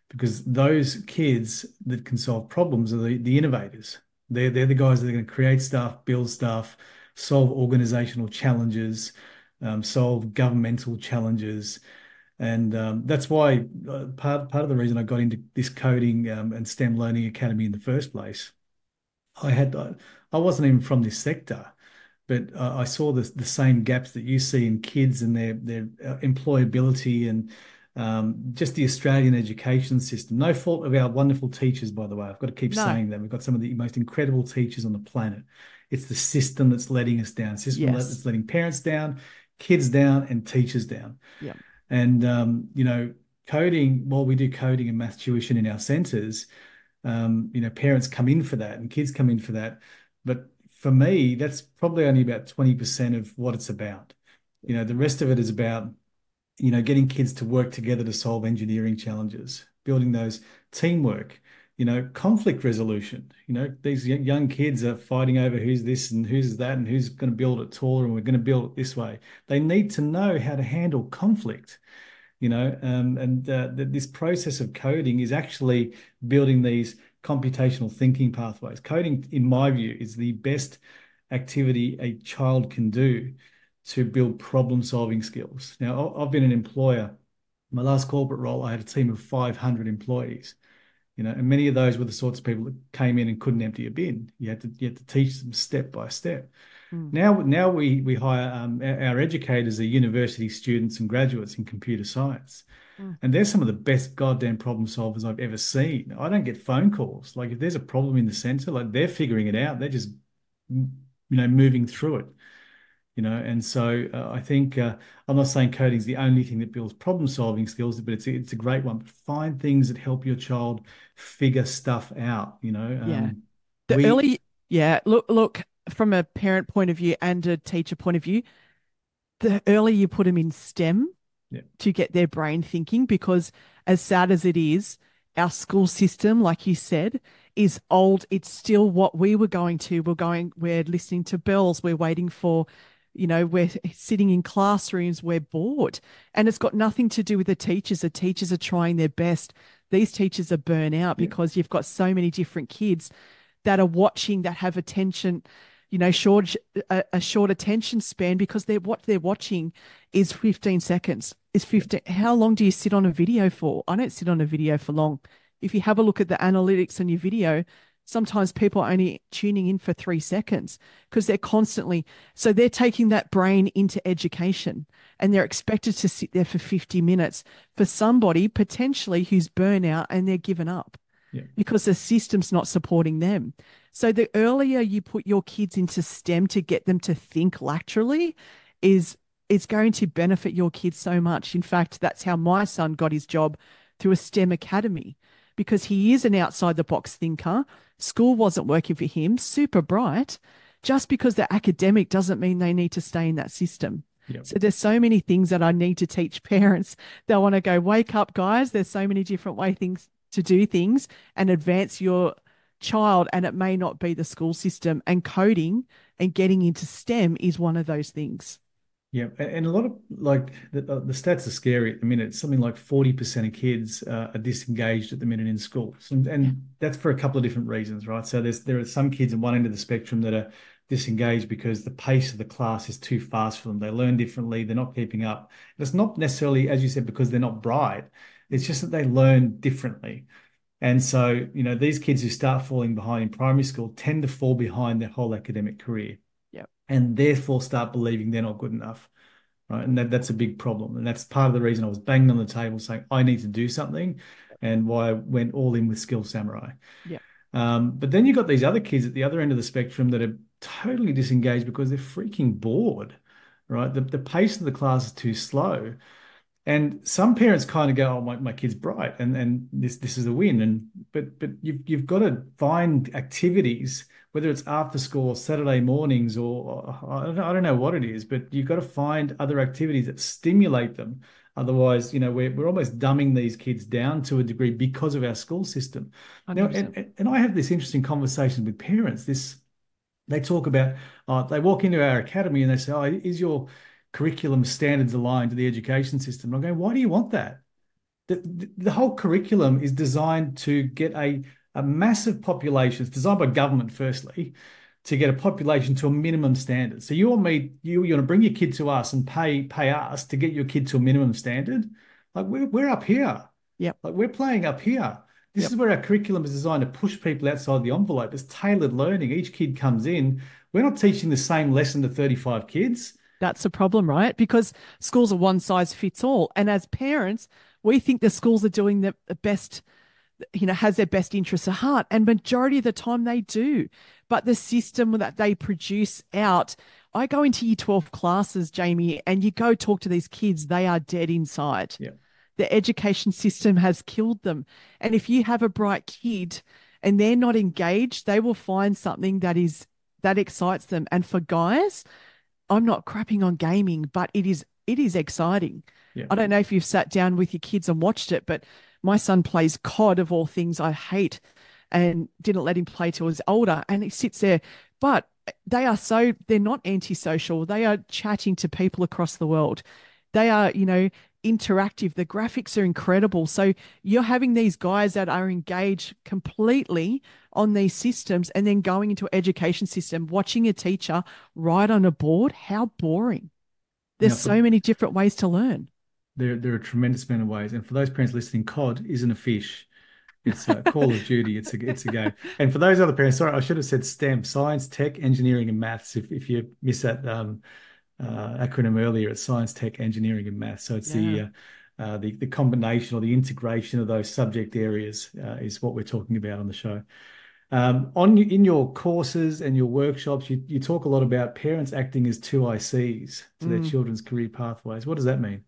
because those kids that can solve problems are the, the innovators they're, they're the guys that are going to create stuff, build stuff, solve organizational challenges, um, solve governmental challenges. And um, that's why uh, part, part of the reason I got into this coding um, and STEM Learning Academy in the first place, I had uh, I wasn't even from this sector, but uh, I saw the, the same gaps that you see in kids and their their uh, employability and um, just the Australian education system. No fault of our wonderful teachers, by the way. I've got to keep no. saying that. We've got some of the most incredible teachers on the planet. It's the system that's letting us down. System yes. that's letting parents down, kids down, and teachers down. Yeah. And um, you know, coding. While we do coding and math tuition in our centres, um, you know, parents come in for that and kids come in for that. But for me, that's probably only about twenty percent of what it's about. You know, the rest of it is about you know, getting kids to work together to solve engineering challenges, building those teamwork, you know, conflict resolution. You know, these young kids are fighting over who's this and who's that and who's going to build it taller and we're going to build it this way. They need to know how to handle conflict. You know, um, and uh, this process of coding is actually building these computational thinking pathways. Coding, in my view, is the best activity a child can do to build problem solving skills. Now, I've been an employer. My last corporate role, I had a team of 500 employees. You know, and many of those were the sorts of people that came in and couldn't empty a bin. You had to you had to teach them step by step. Mm. Now, now we we hire um, our, educators are university students and graduates in computer science, mm. and they're some of the best goddamn problem solvers I've ever seen. I don't get phone calls like if there's a problem in the center, like they're figuring it out. They're just you know moving through it you know. And so uh, I think uh, I'm not saying coding is the only thing that builds problem solving skills, but it's a, it's a great one. But find things that help your child figure stuff out, you know. Um, yeah. The we, early, yeah. Look, look from a parent point of view and a teacher point of view, the earlier you put them in STEM yeah. to get their brain thinking, because as sad as it is, our school system, like you said, is old. It's still what we were going to. We're going, we're listening to bells, we're waiting for, you know, we're sitting in classrooms, we're bored. And it's got nothing to do with the teachers. The teachers are trying their best. These teachers are burnt out yeah. because you've got so many different kids that are watching that have attention you know, short a, a, short attention span because they're what they're watching is 15 seconds. Is 15 how long do you sit on a video for? I don't sit on a video for long. If you have a look at the analytics on your video, sometimes people are only tuning in for three seconds because they're constantly so they're taking that brain into education and they're expected to sit there for 50 minutes for somebody potentially who's burnout and they're given up yeah. because the system's not supporting them. So the earlier you put your kids into STEM to get them to think laterally is is going to benefit your kids so much. In fact, that's how my son got his job through a STEM academy because he is an outside the box thinker. School wasn't working for him, super bright. Just because they're academic doesn't mean they need to stay in that system. Yep. So there's so many things that I need to teach parents. They want to go, wake up, guys. There's so many different way things to do things and advance your child and it may not be the school system and coding and getting into STEM is one of those things. Yeah, and a lot of like the, the stats are scary at the minute. Something like forty percent of kids uh, are disengaged at the minute in schools, and, and yeah. that's for a couple of different reasons, right? So there's there are some kids at one end of the spectrum that are disengaged because the pace of the class is too fast for them. They learn differently. They're not keeping up. it's not necessarily, as you said, because they're not bright. It's just that they learn differently. And so, you know, these kids who start falling behind in primary school tend to fall behind their whole academic career. And therefore start believing they're not good enough. Right. And that, that's a big problem. And that's part of the reason I was banging on the table saying, I need to do something and why I went all in with Skill Samurai. Yeah. Um, but then you've got these other kids at the other end of the spectrum that are totally disengaged because they're freaking bored, right? The, the pace of the class is too slow. And some parents kind of go, "Oh, my, my kid's bright, and and this this is a win." And but but you've you've got to find activities, whether it's after school, or Saturday mornings, or, or I, don't, I don't know what it is, but you've got to find other activities that stimulate them. Otherwise, you know, we're we're almost dumbing these kids down to a degree because of our school system. Now, and, and I have this interesting conversation with parents. This they talk about, uh, they walk into our academy and they say, "Oh, is your curriculum standards aligned to the education system. I'm going, why do you want that? The, the, whole curriculum is designed to get a, a massive population. It's designed by government, firstly, to get a population to a minimum standard. So you or me, you, you want to bring your kid to us and pay pay us to get your kid to a minimum standard. Like we're, we're up here. Yeah. Like we're playing up here. This yep. is where our curriculum is designed to push people outside the envelope. It's tailored learning. Each kid comes in. We're not teaching the same lesson to 35 kids. That's the problem, right? Because schools are one size fits all. And as parents, we think the schools are doing the best, you know, has their best interests at heart. And majority of the time they do. But the system that they produce out, I go into year 12 classes, Jamie, and you go talk to these kids, they are dead inside. Yeah. The education system has killed them. And if you have a bright kid and they're not engaged, they will find something that is that excites them. And for guys, I'm not crapping on gaming, but it is it is exciting. Yeah. I don't know if you've sat down with your kids and watched it, but my son plays COD of all things I hate and didn't let him play till he was older. And he sits there, but they are so they're not antisocial. They are chatting to people across the world. They are, you know, interactive. The graphics are incredible. So you're having these guys that are engaged completely on these systems and then going into education system, watching a teacher write on a board. How boring. There's so many different ways to learn. There, there are a tremendous amount of ways. And for those parents listening, COD isn't a fish. It's a Call of Duty. It's a it's a game. And for those other parents, sorry, I should have said STEM: science, tech, engineering, and maths. If if you miss that um, uh, acronym earlier, it's science, tech, engineering, and math. So it's yeah. the uh, uh, the the combination or the integration of those subject areas uh, is what we're talking about on the show. Um, on in your courses and your workshops, you, you talk a lot about parents acting as two ICs to mm. their children's career pathways. What does that mean?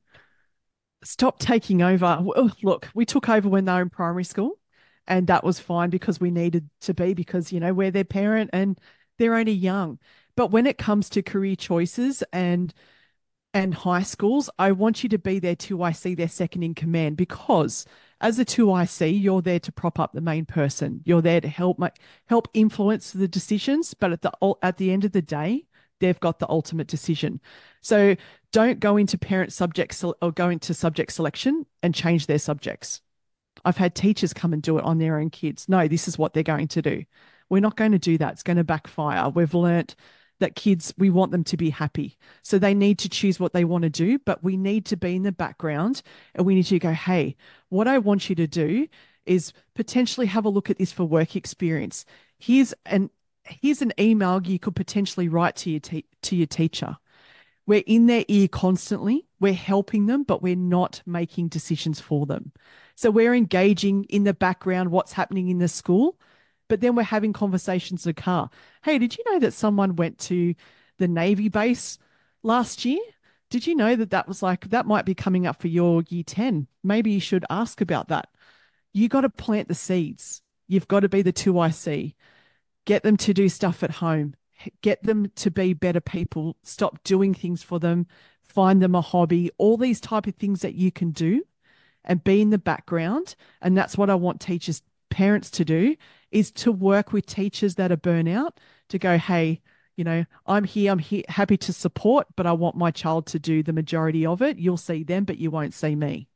Stop taking over. Look, we took over when they were in primary school, and that was fine because we needed to be because you know we're their parent and they're only young. But when it comes to career choices and and high schools, I want you to be their 2IC, their second in command, because as a 2IC, you're there to prop up the main person. You're there to help make, help influence the decisions, but at the at the end of the day, they've got the ultimate decision. So don't go into parent subjects or go into subject selection and change their subjects. I've had teachers come and do it on their own kids. No, this is what they're going to do. We're not going to do that. It's going to backfire. We've learnt that kids, we want them to be happy. So they need to choose what they want to do, but we need to be in the background and we need to go, hey, what I want you to do is potentially have a look at this for work experience. Here's an here's an email you could potentially write to your te- to your teacher. We're in their ear constantly. We're helping them, but we're not making decisions for them. So we're engaging in the background what's happening in the school, but then we're having conversations in the car. Hey, did you know that someone went to the Navy base last year? Did you know that that was like, that might be coming up for your year 10? Maybe you should ask about that. You got to plant the seeds. You've got to be the 2IC. Get them to do stuff at home. Get them to be better people. Stop doing things for them. Find them a hobby. All these type of things that you can do and be in the background. And that's what I want teachers, parents to do is to work with teachers that are burnout to go, hey, you know, I'm here, I'm here, happy to support, but I want my child to do the majority of it. You'll see them, but you won't see me.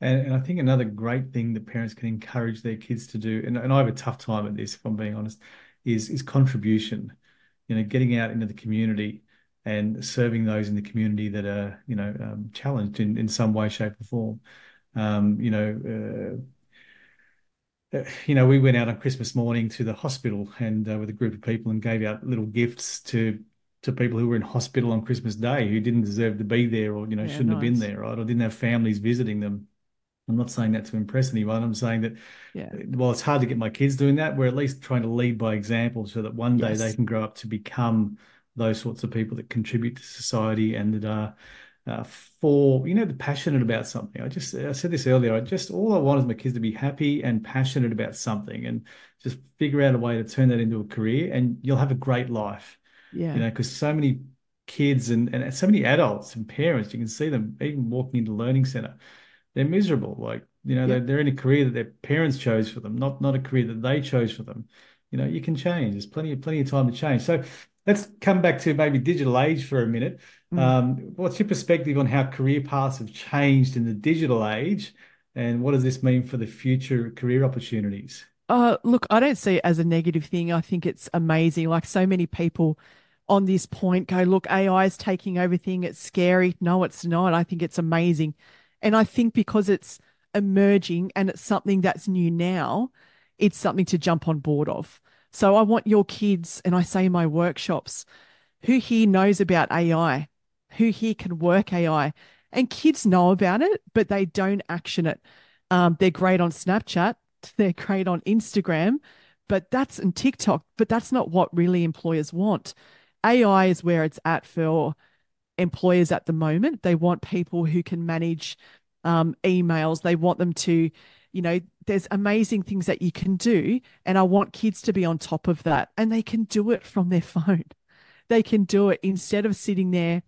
And, and I think another great thing that parents can encourage their kids to do, and, and I have a tough time at this, if I'm being honest, is is contribution. You know, getting out into the community and serving those in the community that are, you know, um, challenged in, in some way, shape, or form. Um, you know, uh, you know, we went out on Christmas morning to the hospital and uh, with a group of people and gave out little gifts to to people who were in hospital on Christmas Day who didn't deserve to be there or you know yeah, shouldn't nice. have been there, right? Or didn't have families visiting them. I'm not saying that to impress anyone. I'm saying that yeah. while it's hard to get my kids doing that, we're at least trying to lead by example so that one day yes. they can grow up to become those sorts of people that contribute to society and that are uh, for you know the passionate about something. I just I said this earlier. I just all I want is my kids to be happy and passionate about something, and just figure out a way to turn that into a career, and you'll have a great life. Yeah, you know, because so many kids and and so many adults and parents, you can see them even walking into learning center, they're miserable. Like you know, they're, they're in a career that their parents chose for them, not not a career that they chose for them. You know, you can change. There's plenty of plenty of time to change. So let's come back to maybe digital age for a minute. Mm. Um, what's your perspective on how career paths have changed in the digital age, and what does this mean for the future career opportunities? Uh, look, I don't see it as a negative thing. I think it's amazing. Like so many people on this point go, look, AI is taking over everything. It's scary. No, it's not. I think it's amazing. And I think because it's emerging and it's something that's new now, it's something to jump on board of. So I want your kids, and I say in my workshops, who here knows about AI? Who here can work AI? And kids know about it, but they don't action it. Um, they're great on Snapchat, they're great on Instagram, but that's in TikTok, but that's not what really employers want. AI is where it's at for employers at the moment. They want people who can manage um, emails. They want them to you know, there's amazing things that you can do. And I want kids to be on top of that. And they can do it from their phone. They can do it instead of sitting there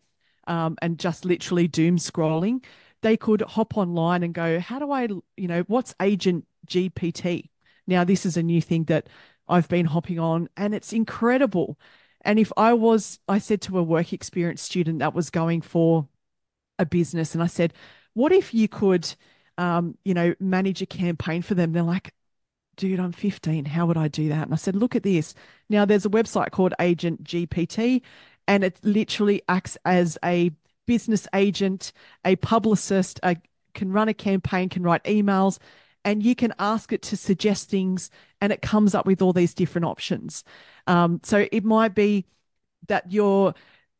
um, and just literally doom scrolling. They could hop online and go, How do I, you know, what's Agent GPT? Now, this is a new thing that I've been hopping on, and it's incredible. And if I was, I said to a work experience student that was going for a business, and I said, What if you could, um, you know, manage a campaign for them. They're like, dude, I'm 15. How would I do that? And I said, look at this. Now, there's a website called Agent GPT, and it literally acts as a business agent, a publicist, a, can run a campaign, can write emails, and you can ask it to suggest things, and it comes up with all these different options. Um, so it might be that your,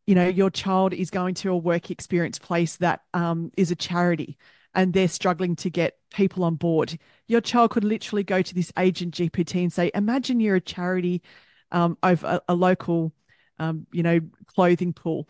you know, your child is going to a work experience place that um, is a charity and they're struggling to get people on board. Your child could literally go to this agent GPT and say, Imagine you're a charity um, of a, a local, um, you know, clothing pool.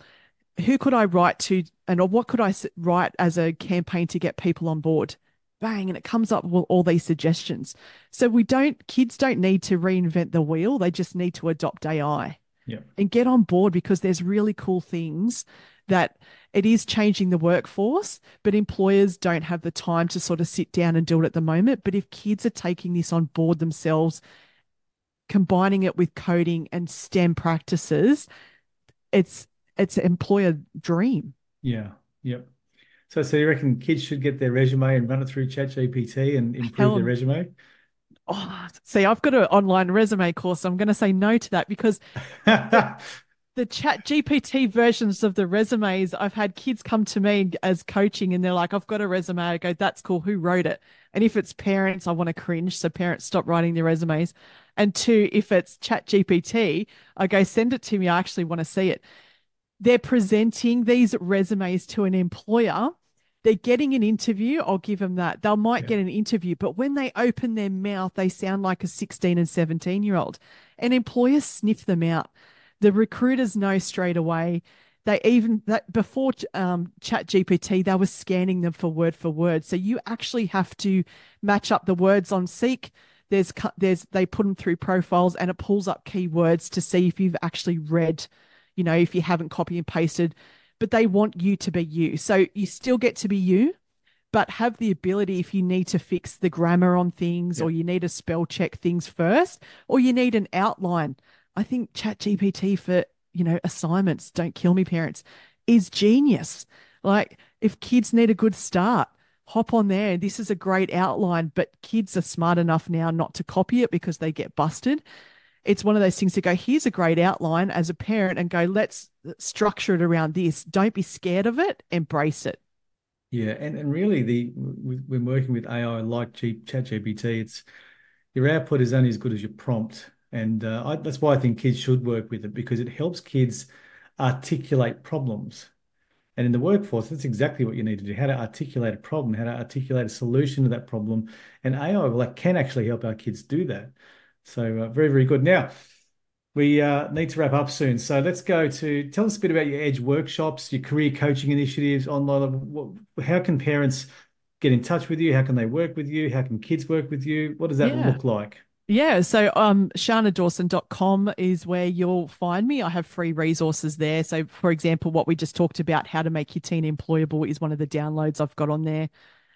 Who could I write to, and or what could I write as a campaign to get people on board? Bang, and it comes up with all these suggestions. So we don't, kids don't need to reinvent the wheel; they just need to adopt AI yeah. and get on board because there's really cool things that it is changing the workforce, but employers don't have the time to sort of sit down and do it at the moment. But if kids are taking this on board themselves, combining it with coding and STEM practices, it's it's an employer dream. Yeah. Yep. So, so you reckon kids should get their resume and run it through ChatGPT and improve Hell, their resume? Oh, see, I've got an online resume course. So I'm going to say no to that because the chat GPT versions of the resumes, I've had kids come to me as coaching and they're like, I've got a resume. I go, that's cool. Who wrote it? And if it's parents, I want to cringe. So parents stop writing their resumes. And two, if it's chat GPT, I go, send it to me. I actually want to see it. They're presenting these resumes to an employer. They're getting an interview. I'll give them that. They might yeah. get an interview, but when they open their mouth, they sound like a 16 and 17 year old. And employers sniff them out the recruiters know straight away. They even that before um, Chat GPT, they were scanning them for word for word. So you actually have to match up the words on Seek. There's there's they put them through profiles and it pulls up keywords to see if you've actually read, you know, if you haven't copy and pasted. But they want you to be you. So you still get to be you, but have the ability if you need to fix the grammar on things or you need to spell check things first or you need an outline I think ChatGPT for, you know, assignments, don't kill me parents, is genius. Like if kids need a good start, hop on there. This is a great outline, but kids are smart enough now not to copy it because they get busted. It's one of those things to go, here's a great outline as a parent and go, let's uh, structure it around this. Don't be scared of it, embrace it. Yeah, and, and really, the when working with AI like G, ChatGPT, it's your output is only as good as your prompt. And uh, I, that's why I think kids should work with it because it helps kids articulate problems. And in the workforce, that's exactly what you need to do: how to articulate a problem, how to articulate a solution to that problem. And AI like can actually help our kids do that. So uh, very, very good. Now we uh, need to wrap up soon. So let's go to tell us a bit about your Edge workshops, your career coaching initiatives online. How can parents get in touch with you? How can they work with you? How can kids work with you? What does that yeah. look like? Yeah, so um sharnadawson.com is where you'll find me. I have free resources there. So for example, what we just talked about, how to make your teen employable is one of the downloads I've got on there.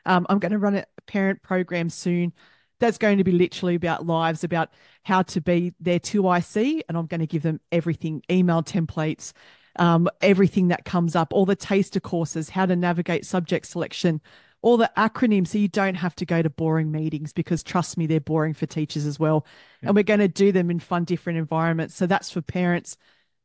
Um, I'm going to run a parent program soon. That's going to be literally about lives, about how to be their 2IC. And I'm going to give them everything email templates, um, everything that comes up, all the taster courses, how to navigate subject selection, all the acronyms so you don't have to go to boring meetings because trust me, they're boring for teachers as well. Yeah. And we're going to do them in fun, different environments. So that's for parents.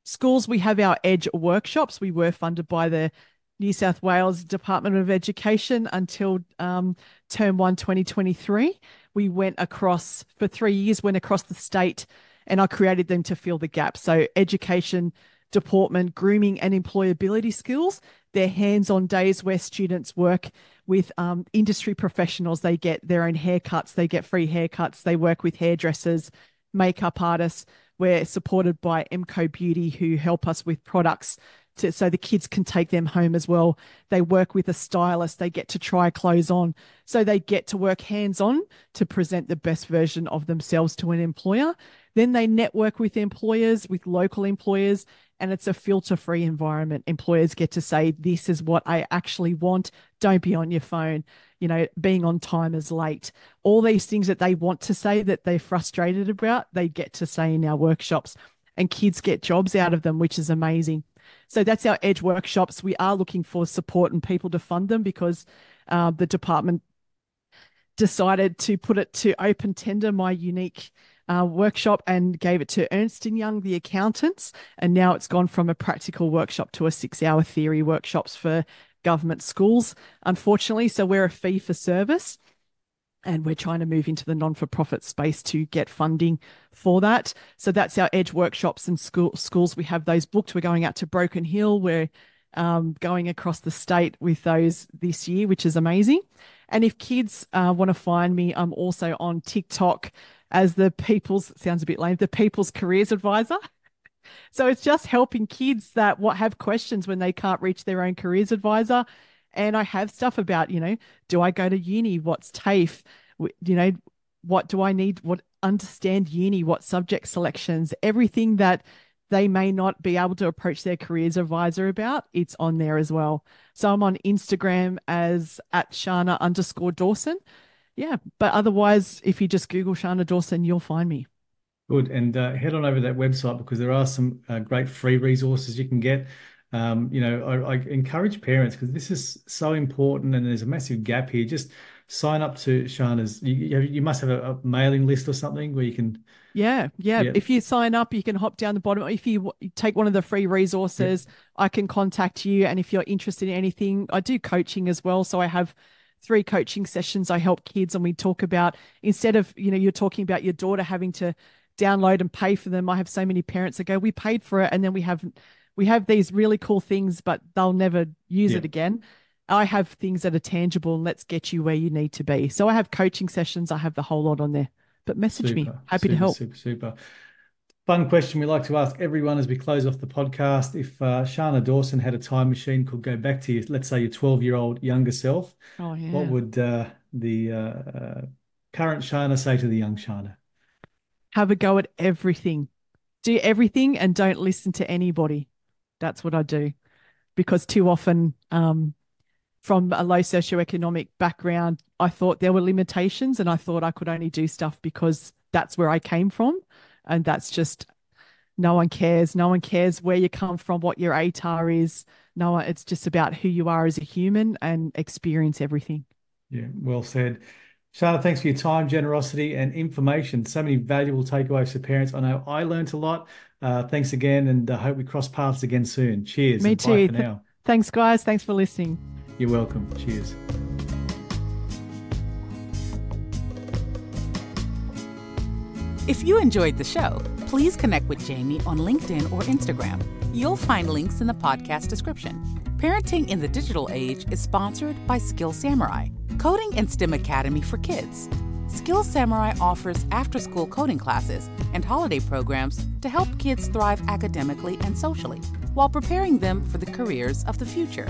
Schools, we have our EDGE workshops. We were funded by the New South Wales Department of Education until um, term one 2023. We went across for three years, went across the state, and I created them to fill the gap. So, education, deportment, grooming, and employability skills. They're hands on days where students work with um, industry professionals. They get their own haircuts, they get free haircuts, they work with hairdressers, makeup artists. We're supported by MCO Beauty, who help us with products to, so the kids can take them home as well. They work with a stylist, they get to try clothes on. So they get to work hands on to present the best version of themselves to an employer. Then they network with employers, with local employers, and it's a filter free environment. Employers get to say, This is what I actually want. Don't be on your phone. You know, being on time is late. All these things that they want to say that they're frustrated about, they get to say in our workshops. And kids get jobs out of them, which is amazing. So that's our Edge workshops. We are looking for support and people to fund them because uh, the department decided to put it to open tender, my unique uh, workshop and gave it to Ernst & Young, the accountants. And now it's gone from a practical workshop to a six hour theory workshops for government schools, unfortunately. So we're a fee for service. And we're trying to move into the non for profit space to get funding for that. So that's our Edge workshops and school, schools. We have those booked. We're going out to Broken Hill. We're um, going across the state with those this year, which is amazing. And if kids uh, want to find me, I'm also on TikTok as the people's sounds a bit lame, the people's careers advisor. So it's just helping kids that what have questions when they can't reach their own careers advisor. And I have stuff about, you know, do I go to uni? What's TAFE? You know, what do I need? What understand uni? What subject selections? Everything that they may not be able to approach their careers advisor about, it's on there as well. So I'm on Instagram as at Sharna underscore Dawson. Yeah. But otherwise, if you just Google Sharna Dawson, you'll find me. Good. And uh, head on over to that website because there are some uh, great free resources you can get. Um, you know, I, I encourage parents because this is so important and there's a massive gap here. Just sign up to Sharna's. You, you must have a, a mailing list or something where you can. Yeah, yeah, yeah. If you sign up, you can hop down the bottom. If you take one of the free resources, yeah. I can contact you. And if you're interested in anything, I do coaching as well. So I have three coaching sessions. I help kids and we talk about instead of, you know, you're talking about your daughter having to download and pay for them. I have so many parents that go, we paid for it, and then we have we have these really cool things, but they'll never use yeah. it again. I have things that are tangible and let's get you where you need to be. So I have coaching sessions. I have the whole lot on there. But message super, me. Happy super, to help. Super, super. Fun question we like to ask everyone as we close off the podcast. If uh, Sharna Dawson had a time machine, could go back to you, let's say your 12 year old younger self, oh, yeah. what would uh, the uh, uh current Sharna say to the young Sharna? have a go at everything. Do everything and don't listen to anybody. That's what I do. Because too often, um, from a low socioeconomic background, I thought there were limitations and I thought I could only do stuff because that's where I came from. And that's just no one cares. No one cares where you come from, what your ATAR is. No, it's just about who you are as a human and experience everything. Yeah, well said. Sharna, thanks for your time, generosity, and information. So many valuable takeaways for parents. I know I learned a lot. Uh, thanks again, and I hope we cross paths again soon. Cheers. Me too. Th- thanks, guys. Thanks for listening. You're welcome. Cheers. If you enjoyed the show, please connect with Jamie on LinkedIn or Instagram. You'll find links in the podcast description. Parenting in the Digital Age is sponsored by Skill Samurai Coding and STEM Academy for Kids. Skills Samurai offers after school coding classes and holiday programs to help kids thrive academically and socially while preparing them for the careers of the future.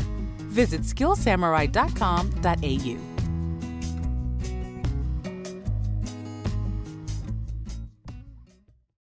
Visit skillsamurai.com.au.